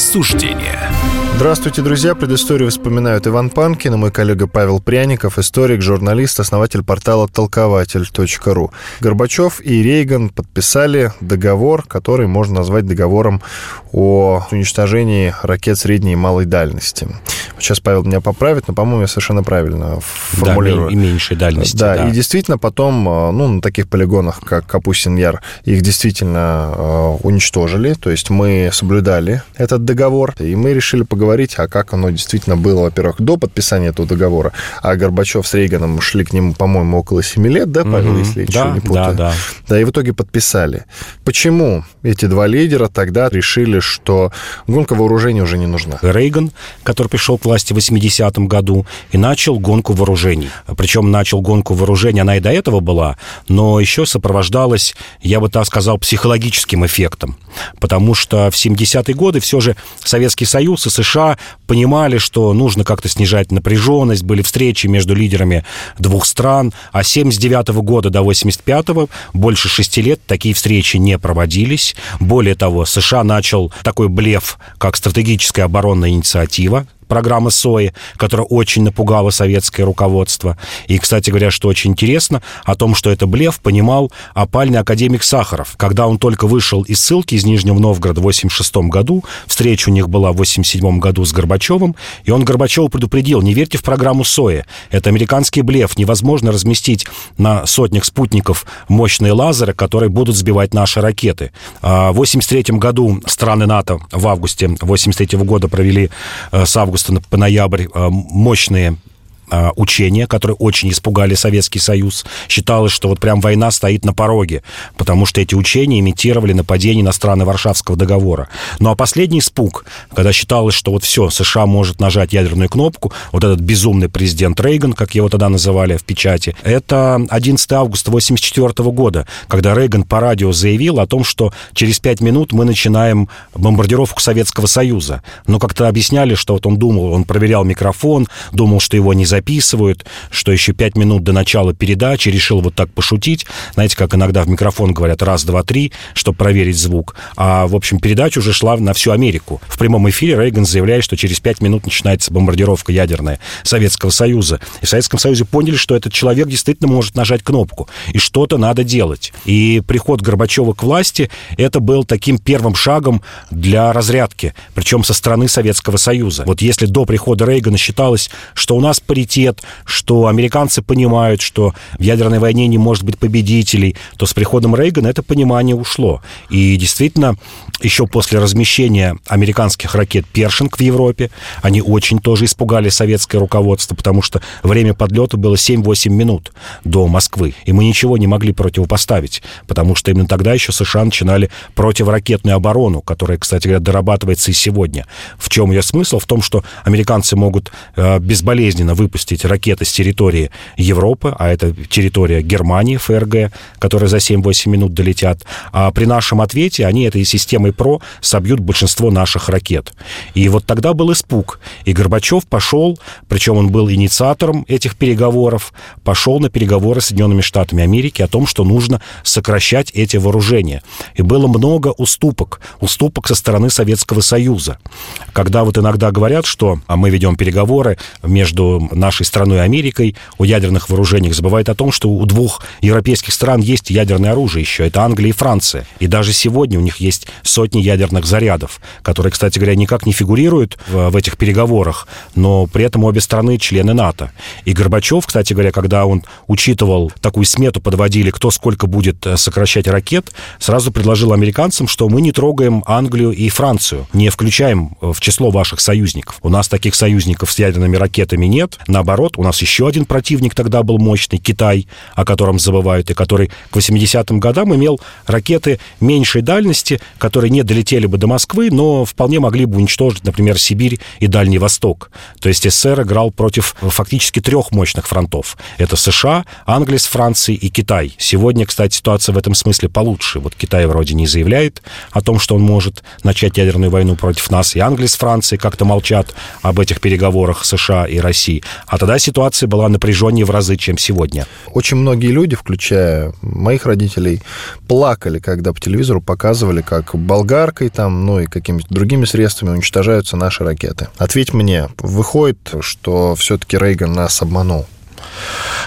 Суждения. Здравствуйте, друзья. Предысторию вспоминают Иван Панкин и мой коллега Павел Пряников, историк, журналист, основатель портала толкователь.ру. Горбачев и Рейган подписали договор, который можно назвать договором о уничтожении ракет средней и малой дальности. Сейчас Павел меня поправит, но, по-моему, я совершенно правильно формулирую. Да, и меньшей дальности. Да, да, и действительно потом, э, ну, на таких полигонах, как Капустин-Яр, их действительно э, уничтожили. То есть мы соблюдали этот договор, и мы решили поговорить, а как оно действительно было, во-первых, до подписания этого договора. А Горбачев с Рейганом шли к нему, по-моему, около 7 лет, да, Павел, угу. если я да, ничего не путаю? Да, да. Да, и в итоге подписали. Почему эти два лидера тогда решили, что гонка вооружений уже не нужна? Рейган, который пришел к власти в 80-м году и начал гонку вооружений. Причем начал гонку вооружений, она и до этого была, но еще сопровождалась, я бы так сказал, психологическим эффектом. Потому что в 70-е годы все же Советский Союз и США понимали, что нужно как-то снижать напряженность, были встречи между лидерами двух стран, а с 79 -го года до 85-го больше шести лет такие встречи не проводились. Более того, США начал такой блеф, как стратегическая оборонная инициатива, программы СОИ, которая очень напугала советское руководство. И, кстати говоря, что очень интересно, о том, что это блеф, понимал опальный академик Сахаров. Когда он только вышел из ссылки из Нижнего Новгорода в 86 году, встреча у них была в 87 году с Горбачевым, и он Горбачеву предупредил, не верьте в программу СОИ. Это американский блеф. Невозможно разместить на сотнях спутников мощные лазеры, которые будут сбивать наши ракеты. А в 83 году страны НАТО в августе 83 года провели э, с августа августа по ноябрь э, мощные а, учения, которые очень испугали Советский Союз. Считалось, что вот прям война стоит на пороге, потому что эти учения имитировали нападение на страны Варшавского договора. Ну а последний испуг, когда считалось, что вот все, США может нажать ядерную кнопку, вот этот безумный президент Рейган, как его тогда называли в печати, это 11 августа 1984 года, когда Рейган по радио заявил о том, что через пять минут мы начинаем бомбардировку Советского Союза. Но как-то объясняли, что вот он думал, он проверял микрофон, думал, что его не записывают, что еще пять минут до начала передачи решил вот так пошутить. Знаете, как иногда в микрофон говорят раз, два, три, чтобы проверить звук. А, в общем, передача уже шла на всю Америку. В прямом эфире Рейган заявляет, что через пять минут начинается бомбардировка ядерная Советского Союза. И в Советском Союзе поняли, что этот человек действительно может нажать кнопку, и что-то надо делать. И приход Горбачева к власти, это был таким первым шагом для разрядки, причем со стороны Советского Союза. Вот если до прихода Рейгана считалось, что у нас паритет авторитет, что американцы понимают, что в ядерной войне не может быть победителей, то с приходом Рейгана это понимание ушло. И действительно, еще после размещения американских ракет «Першинг» в Европе, они очень тоже испугали советское руководство, потому что время подлета было 7-8 минут до Москвы, и мы ничего не могли противопоставить, потому что именно тогда еще США начинали противоракетную оборону, которая, кстати говоря, дорабатывается и сегодня. В чем ее смысл? В том, что американцы могут э, безболезненно выпустить ракеты с территории Европы, а это территория Германии, ФРГ, которые за 7-8 минут долетят, а при нашем ответе они этой системой ПРО собьют большинство наших ракет. И вот тогда был испуг. И Горбачев пошел, причем он был инициатором этих переговоров, пошел на переговоры с Соединенными Штатами Америки о том, что нужно сокращать эти вооружения. И было много уступок, уступок со стороны Советского Союза. Когда вот иногда говорят, что а мы ведем переговоры между нашей страной Америкой о ядерных вооружениях, забывает о том, что у двух европейских стран есть ядерное оружие еще. Это Англия и Франция. И даже сегодня у них есть сотни ядерных зарядов, которые, кстати говоря, никак не фигурируют в, в этих переговорах, но при этом обе страны члены НАТО. И Горбачев, кстати говоря, когда он учитывал такую смету, подводили, кто сколько будет э, сокращать ракет, сразу предложил американцам, что мы не трогаем Англию и Францию, не включаем э, в число ваших союзников. У нас таких союзников с ядерными ракетами нет, Наоборот, у нас еще один противник тогда был мощный, Китай, о котором забывают, и который к 80-м годам имел ракеты меньшей дальности, которые не долетели бы до Москвы, но вполне могли бы уничтожить, например, Сибирь и Дальний Восток. То есть СССР играл против фактически трех мощных фронтов. Это США, Англия с Францией и Китай. Сегодня, кстати, ситуация в этом смысле получше. Вот Китай вроде не заявляет о том, что он может начать ядерную войну против нас, и Англия с Францией как-то молчат об этих переговорах США и России. А тогда ситуация была напряженнее в разы, чем сегодня. Очень многие люди, включая моих родителей, плакали, когда по телевизору показывали, как болгаркой там, ну и какими-то другими средствами уничтожаются наши ракеты. Ответь мне, выходит, что все-таки Рейган нас обманул?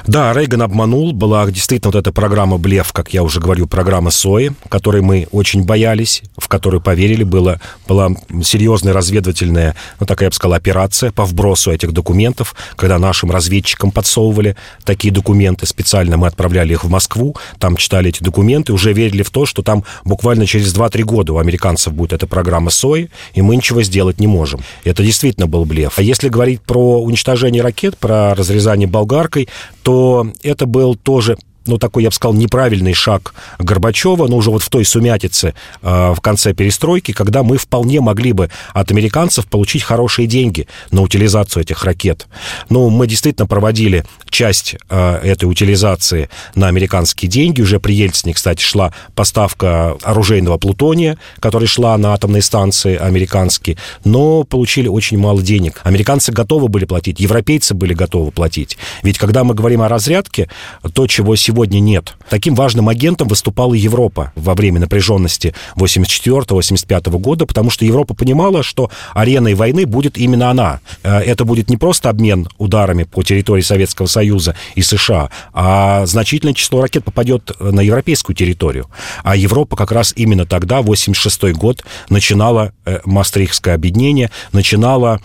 Да, Рейган обманул. Была действительно вот эта программа «Блеф», как я уже говорю, программа СОИ, которой мы очень боялись, в которую поверили. Была, была серьезная разведывательная, ну, такая, я бы сказал, операция по вбросу этих документов, когда нашим разведчикам подсовывали такие документы. Специально мы отправляли их в Москву, там читали эти документы, уже верили в то, что там буквально через 2-3 года у американцев будет эта программа СОИ, и мы ничего сделать не можем. Это действительно был блеф. А если говорить про уничтожение ракет, про разрезание болгаркой, то это был тоже ну, такой, я бы сказал, неправильный шаг Горбачева, но уже вот в той сумятице э, в конце перестройки, когда мы вполне могли бы от американцев получить хорошие деньги на утилизацию этих ракет. Ну, мы действительно проводили часть э, этой утилизации на американские деньги. Уже при Ельцине, кстати, шла поставка оружейного плутония, который шла на атомные станции американские, но получили очень мало денег. Американцы готовы были платить, европейцы были готовы платить. Ведь когда мы говорим о разрядке, то, чего сегодня сегодня нет. Таким важным агентом выступала Европа во время напряженности 84-85 года, потому что Европа понимала, что ареной войны будет именно она. Э, это будет не просто обмен ударами по территории Советского Союза и США, а значительное число ракет попадет на европейскую территорию. А Европа как раз именно тогда, 86 год, начинала э, Мастрихское объединение, начинала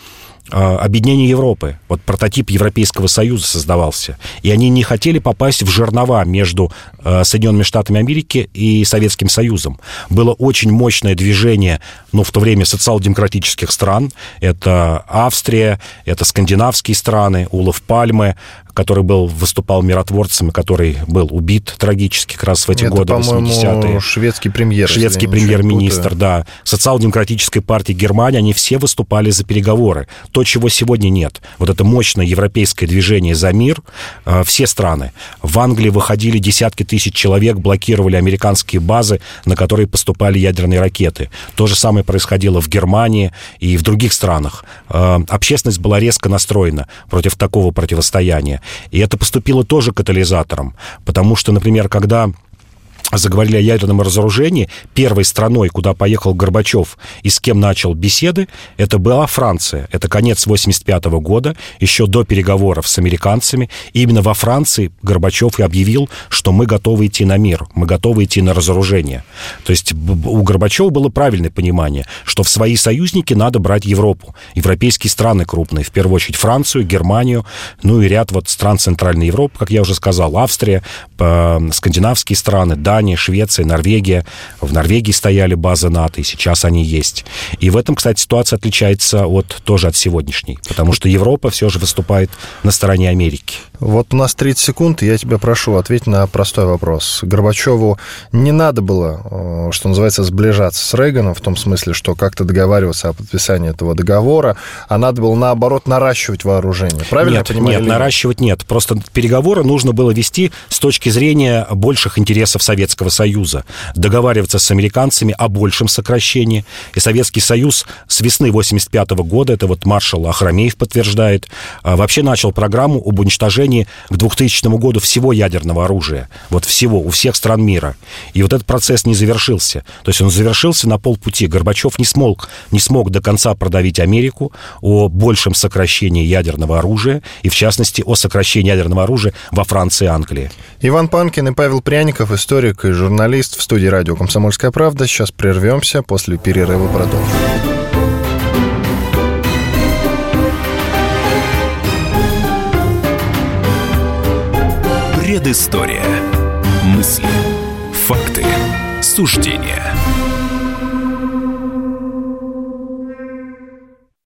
объединение Европы. Вот прототип Европейского Союза создавался. И они не хотели попасть в жернова между а, Соединенными Штатами Америки и Советским Союзом. Было очень мощное движение, ну, в то время социал-демократических стран. Это Австрия, это скандинавские страны, Улов Пальмы, который был, выступал миротворцем, который был убит трагически как раз в эти Это, годы, 80-е. шведский премьер. Шведский премьер-министр, да. Социал-демократической партии Германии, они все выступали за переговоры. То, чего сегодня нет. Вот это мощное европейское движение за мир, э, все страны. В Англии выходили десятки тысяч человек, блокировали американские базы, на которые поступали ядерные ракеты. То же самое происходило в Германии и в других странах. Э, общественность была резко настроена против такого противостояния. И это поступило тоже катализатором, потому что, например, когда заговорили о ядерном разоружении, первой страной, куда поехал Горбачев и с кем начал беседы, это была Франция. Это конец 85 года, еще до переговоров с американцами. И именно во Франции Горбачев и объявил, что мы готовы идти на мир, мы готовы идти на разоружение. То есть у Горбачева было правильное понимание, что в свои союзники надо брать Европу. Европейские страны крупные, в первую очередь Францию, Германию, ну и ряд вот стран Центральной Европы, как я уже сказал, Австрия, скандинавские страны, да, Дания, Швеция, Норвегия. В Норвегии стояли базы НАТО, и сейчас они есть. И в этом, кстати, ситуация отличается от, тоже от сегодняшней, потому что Европа все же выступает на стороне Америки. Вот у нас 30 секунд, и я тебя прошу ответить на простой вопрос. Горбачеву не надо было, э, что называется, сближаться с Рейганом, в том смысле, что как-то договариваться о подписании этого договора, а надо было, наоборот, наращивать вооружение. Правильно нет, я понимаю? Нет, наращивать нет. Просто переговоры нужно было вести с точки зрения больших интересов Советского Советского Союза, договариваться с американцами о большем сокращении. И Советский Союз с весны 85 года, это вот маршал Ахрамеев подтверждает, а, вообще начал программу об уничтожении к 2000 году всего ядерного оружия. Вот всего, у всех стран мира. И вот этот процесс не завершился. То есть он завершился на полпути. Горбачев не смог, не смог до конца продавить Америку о большем сокращении ядерного оружия, и в частности о сокращении ядерного оружия во Франции и Англии. Иван Панкин и Павел Пряников, историк историк и журналист в студии радио «Комсомольская правда». Сейчас прервемся, после перерыва продолжим. Предыстория. Мысли, факты, суждения –